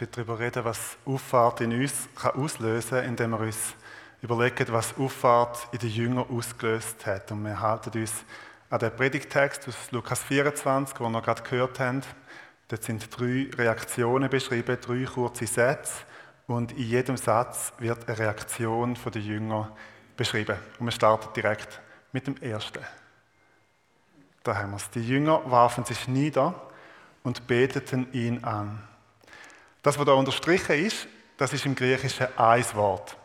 Möchte heute darüber reden, was Auffahrt in uns kann auslösen kann, indem wir uns überlegen, was Auffahrt in den Jüngern ausgelöst hat. Und wir halten uns an den Predigtext aus Lukas 24, den wir gerade gehört haben. Dort sind drei Reaktionen beschrieben, drei kurze Sätze. Und in jedem Satz wird eine Reaktion der Jünger beschrieben. Und wir starten direkt mit dem ersten. Da haben wir es. Die Jünger warfen sich nieder und beteten ihn an. Das, was da unterstrichen ist, das ist im Griechischen ein Wort.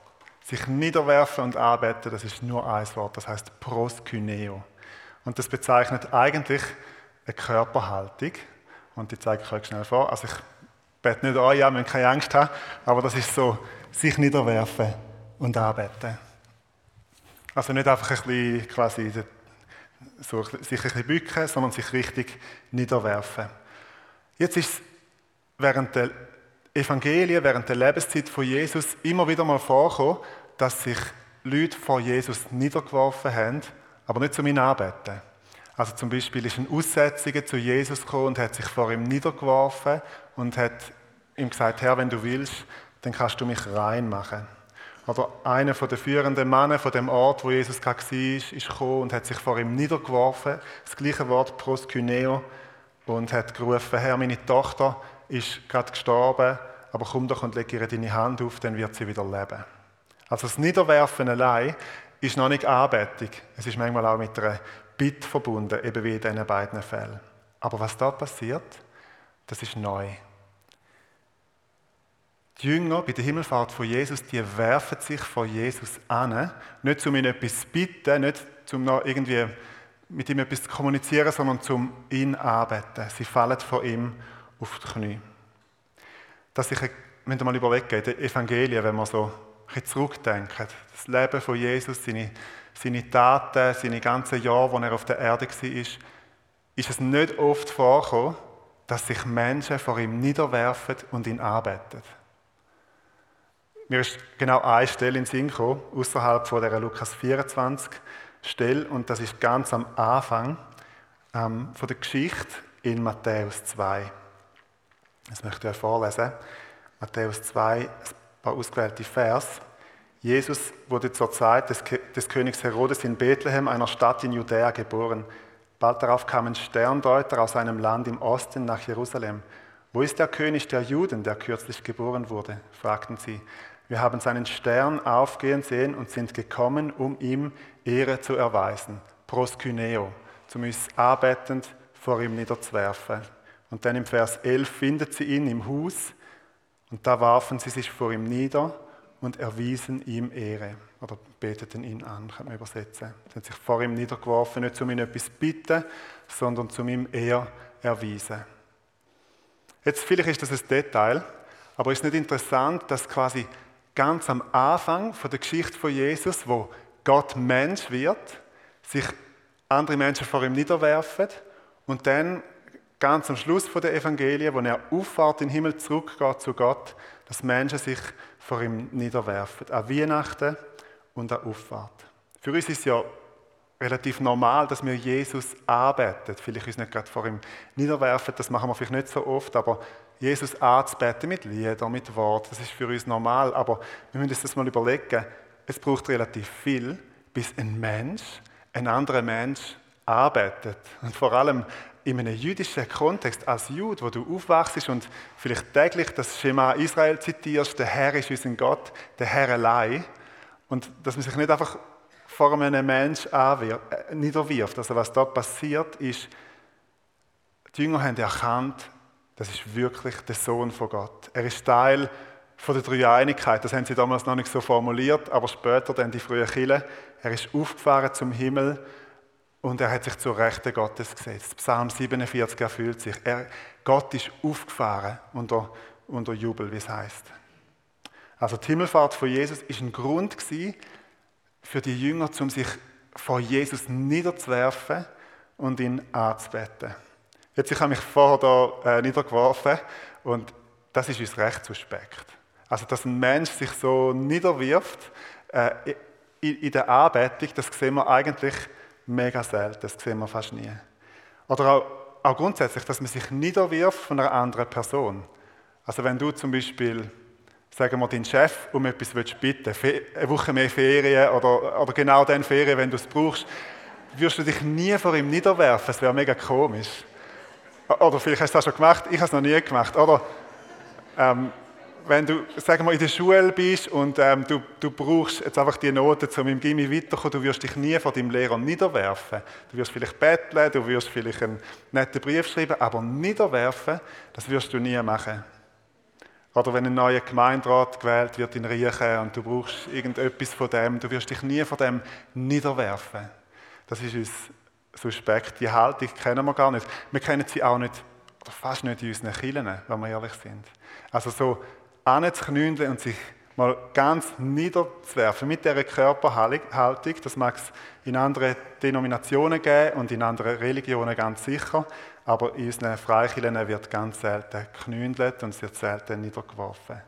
Sich niederwerfen und arbeiten, das ist nur ein Wort, das heißt proskyneo. Und das bezeichnet eigentlich eine Körperhaltung. Und die zeige ich euch schnell vor. Also ich bete nicht an, ja, wir keine Angst haben, aber das ist so, sich niederwerfen und arbeiten. Also nicht einfach ein bisschen quasi so, sich ein bisschen bücken, sondern sich richtig niederwerfen. Jetzt ist es während der Evangelien, während der Lebenszeit von Jesus immer wieder mal vorgekommen, dass sich Leute vor Jesus niedergeworfen haben, aber nicht zum ihn anbeten. Also zum Beispiel ist ein Aussätziger zu Jesus gekommen und hat sich vor ihm niedergeworfen und hat ihm gesagt, Herr, wenn du willst, dann kannst du mich rein machen. Oder einer der führenden Männer von dem Ort, wo Jesus war, ist gekommen und hat sich vor ihm niedergeworfen. Das gleiche Wort proskyneo und hat gerufen, Herr, meine Tochter ist gerade gestorben, aber komm doch und leg ihr deine Hand auf, dann wird sie wieder leben. Also das Niederwerfen allein ist noch nicht Anbetung. Es ist manchmal auch mit einer Bitte verbunden, eben wie in diesen beiden Fällen. Aber was da passiert, das ist neu. Die Jünger bei der Himmelfahrt von Jesus, die werfen sich vor Jesus an, nicht um ihn etwas zu bitten, nicht um noch irgendwie mit ihm etwas zu kommunizieren, sondern um ihn anbeten. Sie fallen vor ihm auf die Knie. Dass ich, wenn ihr mal überlegen, die Evangelien, wenn man so ein zurückdenkt, das Leben von Jesus, seine, seine Taten, seine ganzen Jahre, wo er auf der Erde war, ist, ist es nicht oft vorgekommen, dass sich Menschen vor ihm niederwerfen und ihn anbeten. Mir ist genau eine Stelle in Sinn gekommen, außerhalb von der Lukas 24 Stelle, und das ist ganz am Anfang ähm, von der Geschichte in Matthäus 2. Das möchte ich vorlesen. Matthäus 2, ein paar ausgewählte Vers. Jesus wurde zur Zeit des, des Königs Herodes in Bethlehem, einer Stadt in Judäa, geboren. Bald darauf kamen Sterndeuter aus einem Land im Osten nach Jerusalem. Wo ist der König der Juden, der kürzlich geboren wurde? fragten sie. Wir haben seinen Stern aufgehen sehen und sind gekommen, um ihm Ehre zu erweisen. Proskyneo, zum uns arbeitend vor ihm niederzuwerfen. Und dann im Vers 11 findet sie ihn im Haus und da warfen sie sich vor ihm nieder und erwiesen ihm Ehre. Oder beteten ihn an, kann man übersetzen. Sie haben sich vor ihm niedergeworfen, nicht um ihn etwas bitten, sondern zum ihm Ehre erwiesen. Jetzt, vielleicht ist das ein Detail, aber ist nicht interessant, dass quasi ganz am Anfang von der Geschichte von Jesus, wo Gott Mensch wird, sich andere Menschen vor ihm niederwerfen und dann ganz am Schluss der Evangelien, wo er auffahrt in den Himmel zurückgeht zu Gott, dass Menschen sich vor ihm niederwerfen. An Weihnachten und an Auffahrt. Für uns ist ja relativ normal, dass wir Jesus anbeten. Vielleicht uns nicht gerade vor ihm niederwerfen, das machen wir vielleicht nicht so oft, aber Jesus anzubeten mit Liedern, mit Worten, das ist für uns normal. Aber wir müssen uns das mal überlegen, es braucht relativ viel, bis ein Mensch, ein anderer Mensch arbeitet. Und vor allem in einem jüdischen Kontext, als Jude, wo du aufwachst und vielleicht täglich das Schema Israel zitierst, der Herr ist unser Gott, der Herr allein. Und dass man sich nicht einfach vor einem Menschen äh, niederwirft. Also was da passiert ist, die Jünger haben erkannt, das ist wirklich der Sohn von Gott. Er ist Teil von der Dreieinigkeit. Das haben sie damals noch nicht so formuliert, aber später dann die frühen Kille. Er ist aufgefahren zum Himmel und er hat sich zur Rechten Gottes gesetzt. Psalm 47 erfüllt sich. Er, Gott ist aufgefahren unter, unter Jubel, wie es heißt. Also die Himmelfahrt von Jesus ist ein Grund für die Jünger, um sich vor Jesus niederzuwerfen und ihn anzubeten. Jetzt, ich habe mich vorher da äh, niedergeworfen und das ist uns recht suspekt. Also, dass ein Mensch sich so niederwirft äh, in, in der Anbetung, das sehen wir eigentlich mega selten, das sehen wir fast nie. Oder auch, auch grundsätzlich, dass man sich niederwirft von einer anderen Person. Also wenn du zum Beispiel, sagen wir, deinen Chef um etwas willst bitten eine Woche mehr Ferien oder, oder genau dann Ferien, wenn du es brauchst, wirst du dich nie vor ihm niederwerfen. Es wäre mega komisch. Oder vielleicht hast du das schon gemacht, ich habe es noch nie gemacht. Oder ähm, wenn du, sagen wir, in der Schule bist und ähm, du, du brauchst jetzt einfach die Noten, um im Gimmi weiterzukommen, du wirst dich nie vor deinem Lehrer niederwerfen. Du wirst vielleicht betteln, du wirst vielleicht einen netten Brief schreiben, aber niederwerfen, das wirst du nie machen. Oder wenn ein neuer Gemeinderat gewählt wird in Riechen und du brauchst irgendetwas von dem, du wirst dich nie vor dem niederwerfen. Das ist uns suspekt. Die Haltung kennen wir gar nicht. Wir kennen sie auch nicht, oder fast nicht in unseren Kirchen, wenn wir ehrlich sind. Also so anzuknündeln und sich mal ganz niederzuwerfen mit dieser Körperhaltung, das mag es in anderen Denominationen geben und in anderen Religionen ganz sicher, aber in unseren Freikirchen wird ganz selten geknündelt und es wird selten niedergeworfen.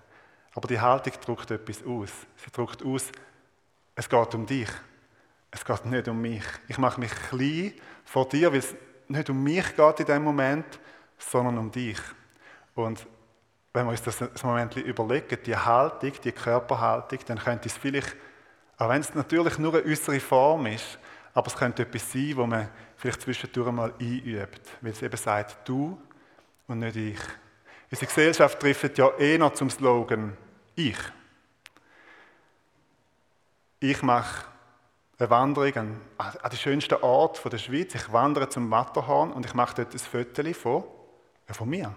Aber die Haltung drückt etwas aus. Sie drückt aus, es geht um dich. Es geht nicht um mich. Ich mache mich klein vor dir, weil es nicht um mich geht in dem Moment, sondern um dich. Und wenn wir uns das ein Moment überlegen, die Haltung, die Körperhaltung, dann könnte es vielleicht, auch wenn es natürlich nur eine äußere Form ist, aber es könnte etwas sein, wo man vielleicht zwischendurch mal einübt, weil es eben sagt, du und nicht ich. Unsere Gesellschaft trifft ja eher zum Slogan ich. Ich mache eine Wanderung an, an den schönsten Ort der Schweiz. Ich wandere zum Matterhorn und ich mache dort ein Foto von, von mir.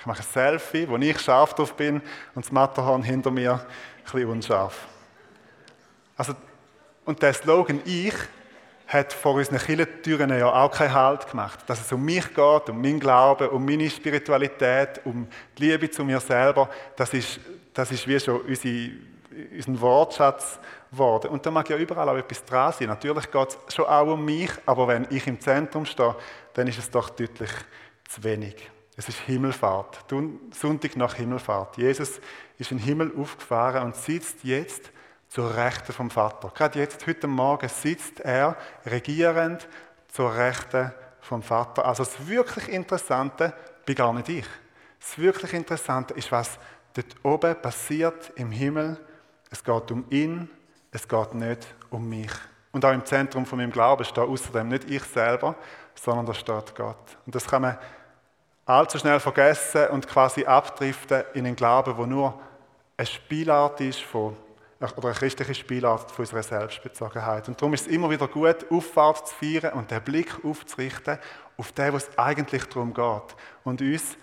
Ich mache ein Selfie, wo ich scharf drauf bin und das Matterhorn hinter mir ein unscharf. Also, und der Slogan «Ich» hat vor unseren Kirchentüren ja auch keinen Halt gemacht. Dass es um mich geht, um meinen Glauben, um meine Spiritualität, um die Liebe zu mir selber, das ist, das ist wie schon unsere, unser Wortschatz geworden. Und da mag ja überall auch etwas dran sein. Natürlich geht es schon auch um mich, aber wenn ich im Zentrum stehe, dann ist es doch deutlich zu wenig. Es ist Himmelfahrt, Sonntag nach Himmelfahrt. Jesus ist in den Himmel aufgefahren und sitzt jetzt zur Rechten vom Vater. Gerade jetzt, heute Morgen, sitzt er regierend zur Rechten vom Vater. Also das wirklich Interessante bin gar nicht ich. Das wirklich Interessante ist, was dort oben passiert im Himmel. Es geht um ihn, es geht nicht um mich. Und auch im Zentrum von meinem Glauben steht außerdem nicht ich selber, sondern da steht Gott. Und das kann man allzu schnell vergessen und quasi abdriften in einen Glauben, wo nur eine Spielart ist von, oder eine christliche Spielart von unserer Selbstbezogenheit. Und darum ist es immer wieder gut, Auffahrt zu feiern und den Blick aufzurichten auf den, was es eigentlich darum geht. Und uns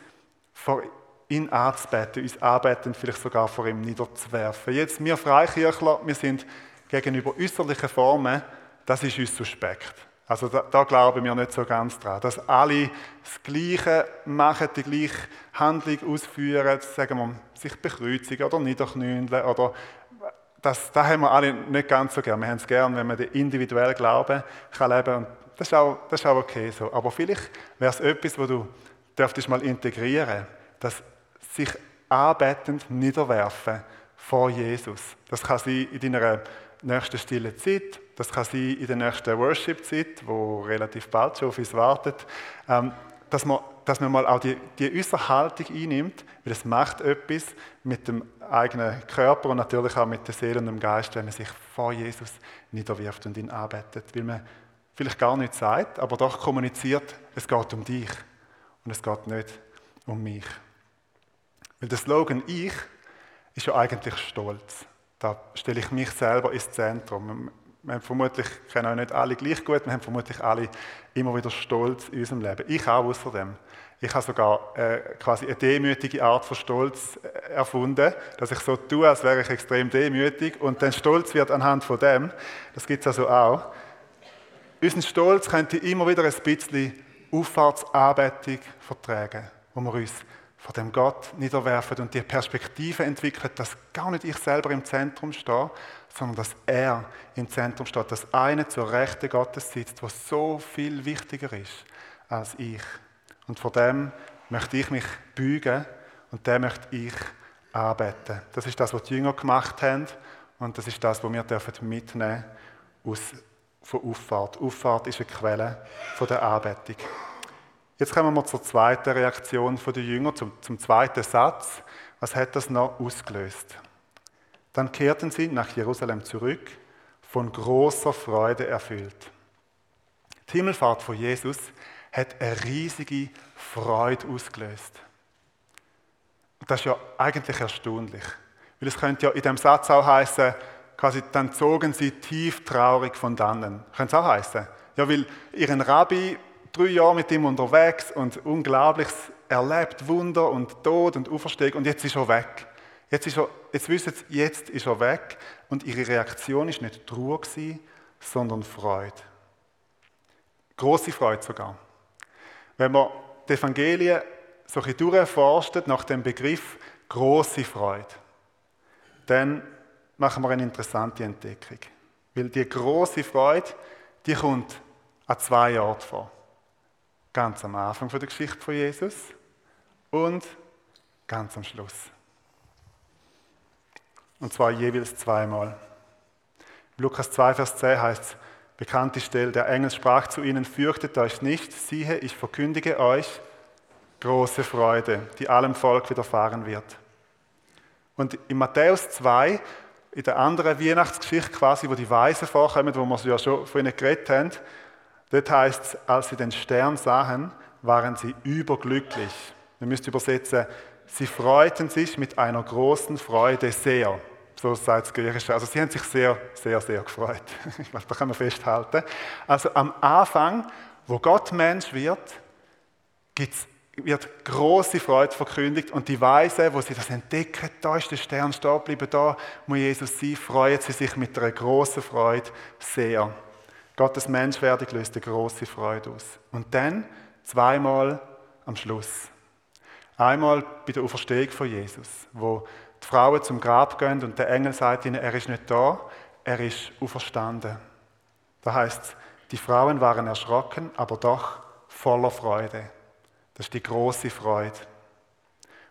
vor ihn anzubeten, uns anbeten, vielleicht sogar vor ihm niederzuwerfen. Jetzt, wir Freikirchler, wir sind gegenüber äußerlichen Formen, das ist uns suspekt. Also da, da, glauben wir nicht so ganz dran, dass alle das Gleiche machen, die gleiche Handlung ausführen, sagen wir, sich bekreuzigen oder niederknündeln oder das, das haben wir alle nicht ganz so gern. Wir haben es gern, wenn man den individuellen Glauben kann leben kann. Das ist, auch, das ist auch okay so. Aber vielleicht wäre es etwas, wo du dürftest mal integrieren, dass sich anbetend niederwerfen vor Jesus. Das kann sein in deiner nächsten stille Zeit, das kann sein in der nächsten Worship-Zeit, wo relativ bald schon auf uns wartet, ähm, dass, man, dass man mal auch die, die äußere Haltung einnimmt, weil es macht etwas mit dem eigenen Körper und natürlich auch mit der Seele und dem Geist, wenn man sich vor Jesus niederwirft und ihn arbeitet, weil man vielleicht gar nichts sagt, aber doch kommuniziert, es geht um dich und es geht nicht um mich. Weil der Slogan Ich ist ja eigentlich Stolz. Da stelle ich mich selber ins Zentrum. Wir haben vermutlich, kennen auch nicht alle gleich gut, wir haben vermutlich alle immer wieder Stolz in unserem Leben. Ich auch außerdem. Ich habe sogar äh, quasi eine demütige Art von Stolz äh, erfunden, dass ich so tue, als wäre ich extrem demütig und dann stolz wird anhand von dem. Das gibt es also auch. Unseren Stolz könnte immer wieder ein bisschen Auffahrtsanbetung vertragen, wo wir uns vor dem Gott niederwerfen und die Perspektive entwickeln, dass gar nicht ich selber im Zentrum stehe, sondern dass er im Zentrum steht, dass einer zur Rechten Gottes sitzt, was so viel wichtiger ist als ich. Und vor dem möchte ich mich beugen und dem möchte ich anbeten. Das ist das, was die Jünger gemacht haben und das ist das, was wir mitnehmen dürfen aus von Auffahrt. Auffahrt ist eine Quelle von der Anbetung. Jetzt kommen wir zur zweiten Reaktion der Jünger, zum, zum zweiten Satz. Was hat das noch ausgelöst? Dann kehrten sie nach Jerusalem zurück, von großer Freude erfüllt. Die Himmelfahrt von Jesus hat eine riesige Freude ausgelöst. Und das ist ja eigentlich erstaunlich. Weil es könnte ja in dem Satz auch heißen, quasi, dann zogen sie tief traurig von dannen. Könnte es auch heißen. Ja, weil ihren Rabbi drei Jahre mit ihm unterwegs und Unglaubliches erlebt, Wunder und Tod und Auferstehung und jetzt ist er weg. Jetzt, ist er, jetzt wissen sie, jetzt ist er weg und ihre Reaktion ist nicht Trauer gewesen, sondern Freude. Große Freude sogar. Wenn man die Evangelien so ein durchforstet nach dem Begriff große Freude, dann machen wir eine interessante Entdeckung. Weil die große Freude, die kommt an zwei Orten vor. Ganz am Anfang der Geschichte von Jesus und ganz am Schluss. Und zwar jeweils zweimal. Lukas 2, Vers 10 heißt es, bekannte Stelle, der Engel sprach zu ihnen, fürchtet euch nicht, siehe, ich verkündige euch große Freude, die allem Volk widerfahren wird. Und in Matthäus 2, in der anderen Weihnachtsgeschichte quasi, wo die Weisen vorkommen, wo wir ja schon von ihnen geredet haben, dort heißt es, als sie den Stern sahen, waren sie überglücklich. Wir müssen übersetzen, sie freuten sich mit einer großen Freude sehr. So sagt es Griechische. Also sie haben sich sehr, sehr, sehr gefreut. Ich glaube, da kann man festhalten. Also am Anfang, wo Gott Mensch wird, gibt's, wird große Freude verkündigt und die Weise, wo sie das entdecken, da ist der Stern stehen bleiben, da muss Jesus sein, freuen sie sich mit einer großen Freude sehr. Gottes Menschwerdung löst eine große Freude aus. Und dann zweimal am Schluss. Einmal bei der Auferstehung von Jesus, wo die Frauen zum Grab gehen und der Engel sagt ihnen, er ist nicht da, er ist auferstanden. Da heißt die Frauen waren erschrocken, aber doch voller Freude. Das ist die große Freude.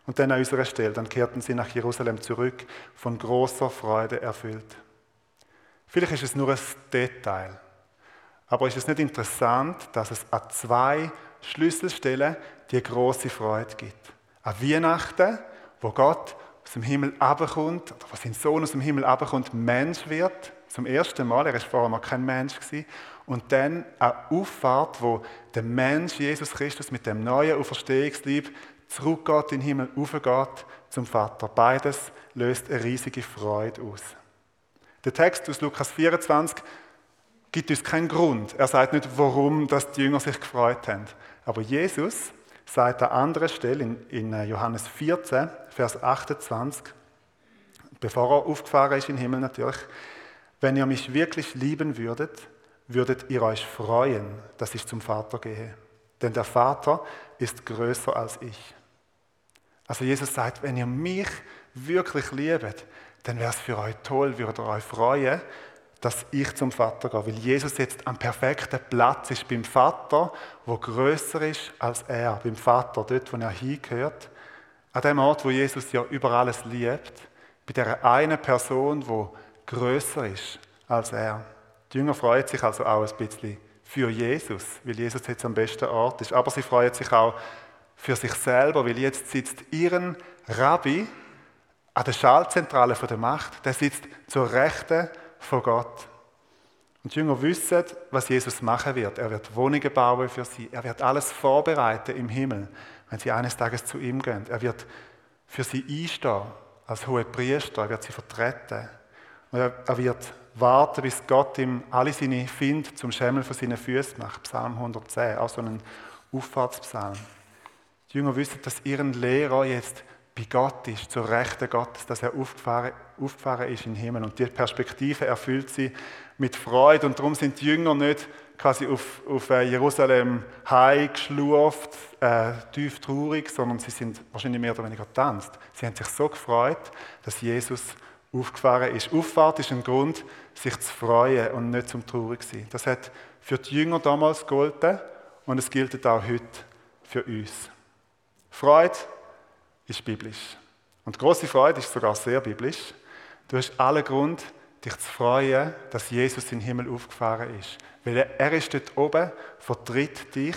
Und dann an unserer Stelle, dann kehrten sie nach Jerusalem zurück, von großer Freude erfüllt. Vielleicht ist es nur ein Detail, aber ist es nicht interessant, dass es an zwei Schlüsselstellen die große Freude gibt? An Weihnachten, wo Gott aus dem Himmel abkommt, oder wo sein Sohn aus dem Himmel abkommt, Mensch wird, zum ersten Mal, er war vorher noch kein Mensch gewesen, und dann eine Auffahrt, wo der Mensch Jesus Christus mit dem neuen Auferstehungslieb zurückgeht in den Himmel, aufgeht zum Vater. Beides löst eine riesige Freude aus. Der Text aus Lukas 24 gibt uns keinen Grund. Er sagt nicht, warum dass die Jünger sich gefreut haben. Aber Jesus sagt an anderer Stelle in, in äh, Johannes 14, Vers 28, bevor er aufgefahren ist in den Himmel natürlich, wenn ihr mich wirklich lieben würdet, würdet ihr euch freuen, dass ich zum Vater gehe. Denn der Vater ist größer als ich. Also Jesus sagt, wenn ihr mich wirklich liebt, dann wäre es für euch toll, würdet ihr euch freuen, dass ich zum Vater gehe, weil Jesus jetzt am perfekten Platz ist beim Vater, wo größer ist als er, beim Vater, dort, wo er hingehört, an dem Ort, wo Jesus ja über alles liebt, bei der einen Person, wo größer ist als er. Die Jünger freuen sich also auch ein bisschen für Jesus, weil Jesus jetzt am besten Ort ist, aber sie freuen sich auch für sich selber, weil jetzt sitzt ihren Rabbi an der Schaltzentrale der Macht, der sitzt zur Rechten von Gott. Und die Jünger wissen, was Jesus machen wird. Er wird Wohnungen bauen für sie. Er wird alles vorbereiten im Himmel, wenn sie eines Tages zu ihm gehen. Er wird für sie einstehen als hohe Priester. Er wird sie vertreten. Und er wird warten, bis Gott ihm alle seine Find zum Schemmel von seinen Füßen macht. Psalm 110, auch so ein Auffahrtspsalm. Die Jünger wissen, dass ihren Lehrer jetzt bei Gott ist, zur Rechten Gottes, dass er aufgefahren, aufgefahren ist den Himmel. Und die Perspektive erfüllt sie mit Freude. Und darum sind die Jünger nicht quasi auf, auf äh, Jerusalem heim geschlurft, äh, tief traurig, sondern sie sind wahrscheinlich mehr oder weniger tanzt. Sie haben sich so gefreut, dass Jesus aufgefahren ist. Auffahrt ist ein Grund, sich zu freuen und nicht zum traurig zu sein. Das hat für die Jünger damals gegolten und es gilt auch heute für uns. Freude ist biblisch. Und große Freude ist sogar sehr biblisch. Du hast allen Grund, dich zu freuen, dass Jesus in den Himmel aufgefahren ist. Weil er, ist dort oben, vertritt dich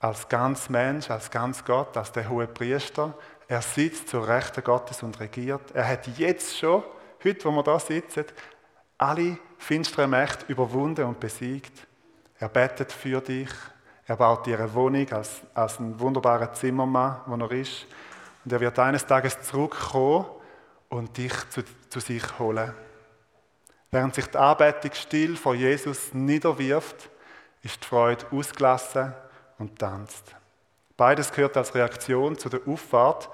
als ganz Mensch, als ganz Gott, als der hohe Priester. Er sitzt zur Rechten Gottes und regiert. Er hat jetzt schon, heute, wo wir da sitzen, alle finsteren Mächte überwunden und besiegt. Er betet für dich. Er baut dir eine Wohnung als, als ein wunderbarer Zimmermann, wo er ist. Und er wird eines Tages zurückkommen und dich zu, zu sich holen. Während sich die Anbetung still vor Jesus niederwirft, ist die Freude ausgelassen und tanzt. Beides gehört als Reaktion zu der Auffahrt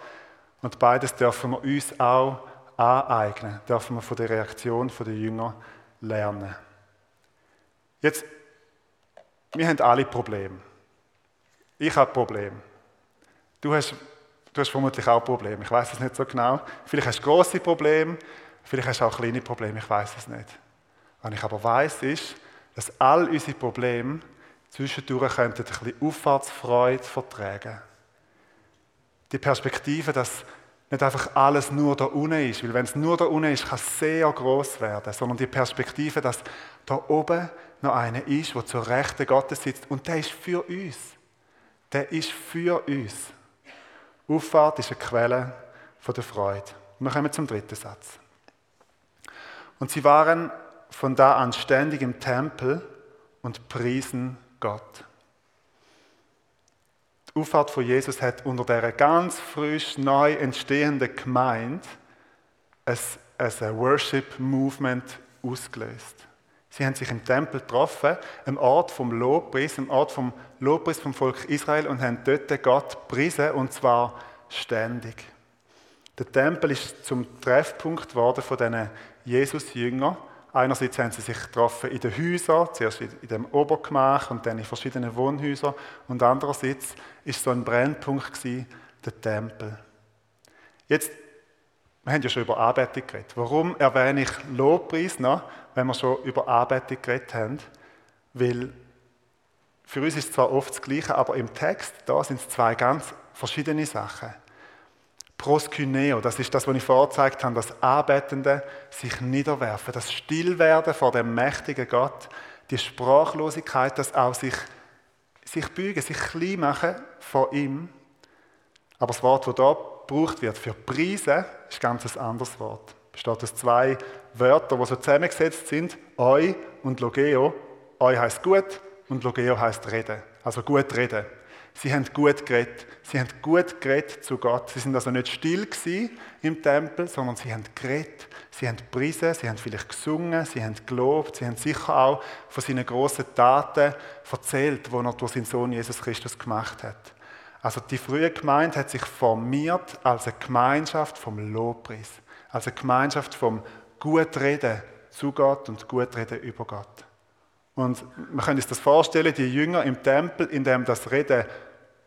und beides dürfen wir uns auch aneignen, dürfen wir von der Reaktion der Jünger lernen. Jetzt, wir haben alle Probleme. Ich habe Probleme. Du hast, du hast vermutlich auch Probleme. Ich weiß es nicht so genau. Vielleicht hast du große Probleme, vielleicht hast du auch kleine Probleme. Ich weiß es nicht. Was ich aber weiß, ist, dass all unsere Probleme zwischendurch ein bisschen Auffahrtsfreude vertragen. Die Perspektive, dass nicht einfach alles nur da unten ist, weil wenn es nur da unten ist, kann es sehr groß werden, sondern die Perspektive, dass da oben noch einer ist, der zur Rechten Gottes sitzt und der ist für uns. Der ist für uns. Auffahrt ist eine Quelle von der Freude. Und wir kommen zum dritten Satz. Und sie waren von da an ständig im Tempel und priesen Gott. Die Auffahrt von Jesus hat unter dieser ganz frisch neu entstehenden Gemeinde ein, ein Worship-Movement ausgelöst. Sie haben sich im Tempel getroffen, am Ort vom Lobpreis, am Ort vom Lobpreis vom Volk Israel und haben dort Gott priesen und zwar ständig. Der Tempel ist zum Treffpunkt geworden von diesen Jesus-Jüngern Einerseits haben sie sich getroffen in den Häusern, zuerst in dem Obergemach und dann in verschiedenen Wohnhäusern. Und andererseits ist so ein Brennpunkt gewesen, der Tempel. Jetzt, wir haben ja schon über Anbetung geredet. Warum erwähne ich Lobpreis noch, wenn wir schon über Anbetung geredet haben? Weil für uns ist zwar oft das Gleiche, aber im Text da sind es zwei ganz verschiedene Sachen. Proskyneo, das ist das, was ich vorgezeigt habe, das Anbetende sich niederwerfen, das Stillwerden vor dem mächtigen Gott, die Sprachlosigkeit, das auch sich, sich bügen, sich klein machen vor ihm. Aber das Wort, das da gebraucht wird für Preise, ist ganz ein anderes Wort. Es besteht aus zwei Wörtern, die so zusammengesetzt sind, Eu und Logeo. Eu heißt gut und Logeo heißt reden, also gut reden. Sie haben gut geredet. Sie haben gut geredet zu Gott. Sie sind also nicht still im Tempel, sondern sie haben geredet. Sie haben gepriesen, sie haben vielleicht gesungen, sie haben gelobt, sie haben sicher auch von seinen großen Taten erzählt, die er durch seinen Sohn Jesus Christus gemacht hat. Also die frühe Gemeinde hat sich formiert als eine Gemeinschaft vom Lobpreis, als eine Gemeinschaft vom Gutreden zu Gott und Gutreden über Gott. Und man kann sich das vorstellen, die Jünger im Tempel, in dem das Reden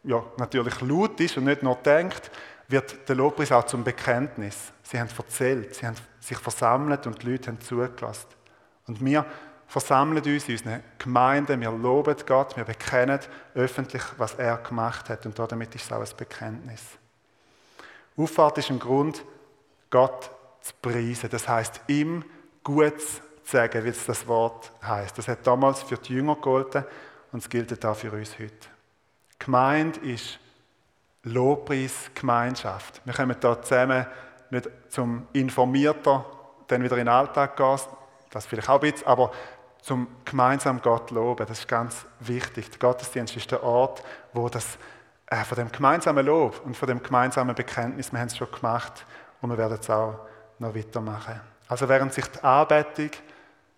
ja, natürlich laut ist und nicht nur denkt, wird der Lobpreis auch zum Bekenntnis. Sie haben erzählt, sie haben sich versammelt und die Leute haben zugelassen. Und wir versammeln uns in unseren Gemeinden, wir loben Gott, wir bekennen öffentlich, was er gemacht hat. Und damit ist es auch ein Bekenntnis. Auffahrt ist ein Grund, Gott zu preisen. Das heißt, ihm Gutes sagen, wie es das Wort heißt. Das hat damals für die Jünger gegolten und es gilt auch für uns heute. Gemeinde ist Lobpreis, Gemeinschaft. Wir kommen hier zusammen nicht zum informierter, dann wieder in den Alltag gehen, das vielleicht auch ein bisschen, aber zum gemeinsam Gott loben, das ist ganz wichtig. Der Gottesdienst ist der Ort, wo das äh, von dem gemeinsamen Lob und von dem gemeinsamen Bekenntnis, wir haben es schon gemacht und wir werden es auch noch weitermachen. Also während sich die Anbetung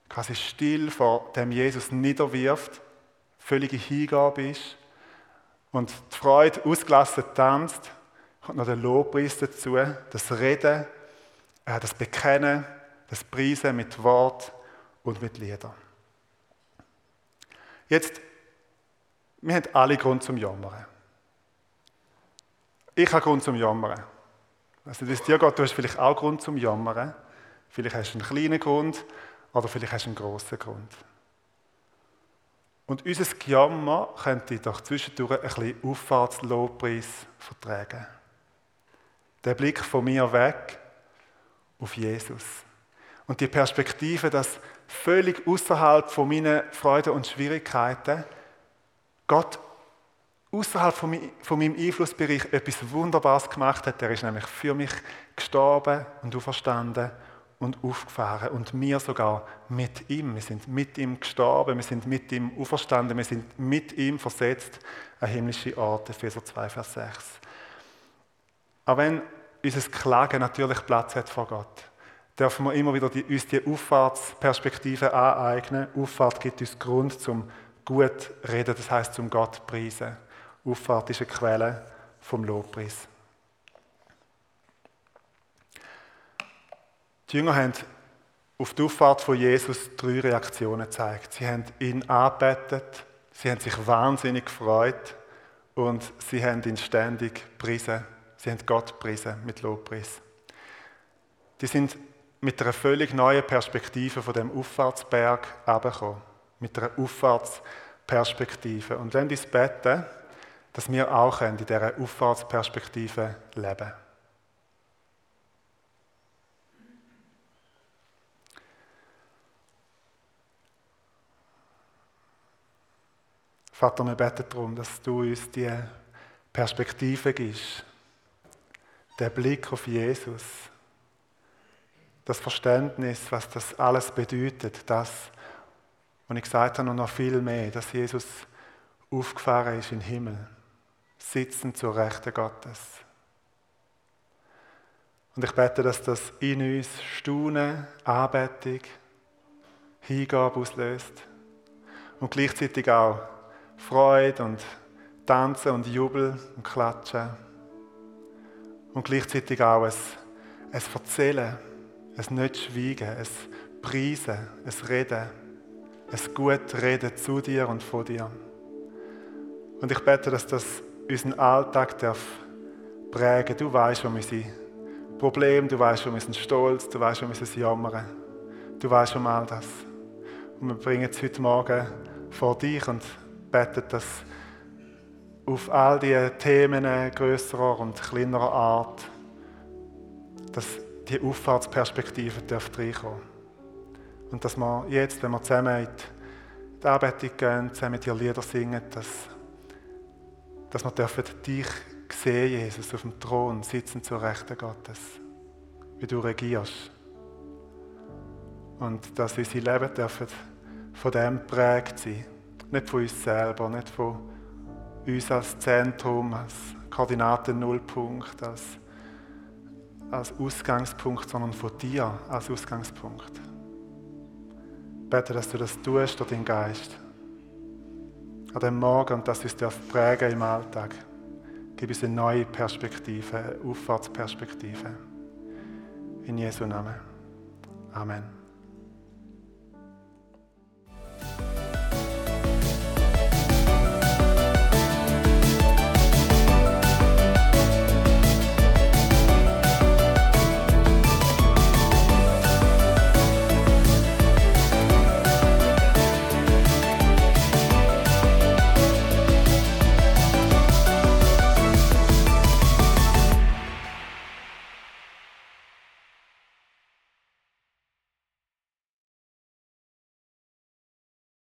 quasi still vor dem Jesus niederwirft, völlige Hingabe ist und die Freude ausgelassen tanzt, kommt noch der Lobpreis dazu, das Reden, äh, das Bekennen, das Preisen mit Wort und mit Liedern. Jetzt, wir haben alle Grund zum Jammern. Ich habe Grund zum Jammern. Also, wie es dir geht, du hast vielleicht auch Grund zum Jammern. Vielleicht hast du einen kleinen Grund, oder vielleicht hast du einen grossen Grund. Und unser Gejammer könnte doch zwischendurch ein bisschen Auffahrtslobpreis vertragen. Der Blick von mir weg auf Jesus. Und die Perspektive, dass völlig außerhalb von meinen Freuden und Schwierigkeiten Gott außerhalb von, von meinem Einflussbereich etwas Wunderbares gemacht hat. Er ist nämlich für mich gestorben und auferstanden und aufgefahren und wir sogar mit ihm. Wir sind mit ihm gestorben, wir sind mit ihm auferstanden, wir sind mit ihm versetzt an himmlische Orte, Epheser 2, Vers 6. Auch wenn unser Klagen natürlich Platz hat vor Gott, dürfen wir immer wieder die, uns die Auffahrtsperspektive aneignen. Auffahrt gibt uns Grund zum gut reden, das heißt zum Gott preisen. Auffahrt ist eine Quelle vom Lobpreis. Die Jünger haben auf die Auffahrt von Jesus drei Reaktionen gezeigt. Sie haben ihn angebetet, sie haben sich wahnsinnig gefreut und sie haben ihn ständig gepriesen. Sie haben Gott gepriesen mit Lobpreis. Die sind mit einer völlig neuen Perspektive von dem Auffahrtsberg herabgekommen. Mit einer Auffahrtsperspektive. Und wenn uns beten, dass wir auch in dieser Auffahrtsperspektive leben können. Vater, wir beten darum, dass du uns die Perspektive gibst, den Blick auf Jesus, das Verständnis, was das alles bedeutet, das, und ich gesagt habe, und noch viel mehr, dass Jesus aufgefahren ist in den Himmel, sitzend zur Rechten Gottes. Und ich bete, dass das in uns Staunen, Anbetung, Hingabe auslöst. Und gleichzeitig auch Freude und Tanzen und Jubel und Klatschen. Und gleichzeitig auch ein, ein Erzählen, ein Nicht-Schweigen, ein Preisen, ein Reden, ein gut Reden zu dir und von dir. Und ich bete, dass das unseren Alltag darf prägen. Du weißt um unsere Probleme, du weißt um unseren Stolz, du weißt um unser Jammern. Du weißt um all das. Und wir bringen es heute Morgen vor dich und beten, dass auf all diese Themen größerer und kleinerer Art, dass die Auffahrtsperspektive reinkommen Und dass wir jetzt, wenn wir zusammen in die Anbetung gehen, zusammen die Lieder singen, dass, dass wir dürfen dich sehen, Jesus, auf dem Thron sitzen zur Rechten Gottes, wie du regierst. Und dass unsere Leben dürfen von dem prägt sein nicht von uns selber, nicht von uns als Zentrum, als Koordinaten-Nullpunkt, als, als Ausgangspunkt, sondern von dir als Ausgangspunkt. Ich bete, dass du das tust durch deinen Geist. An dem Morgen und dass du es prägen im Alltag. Gib uns eine neue Perspektive, eine Auffahrtsperspektive. In Jesu Namen. Amen.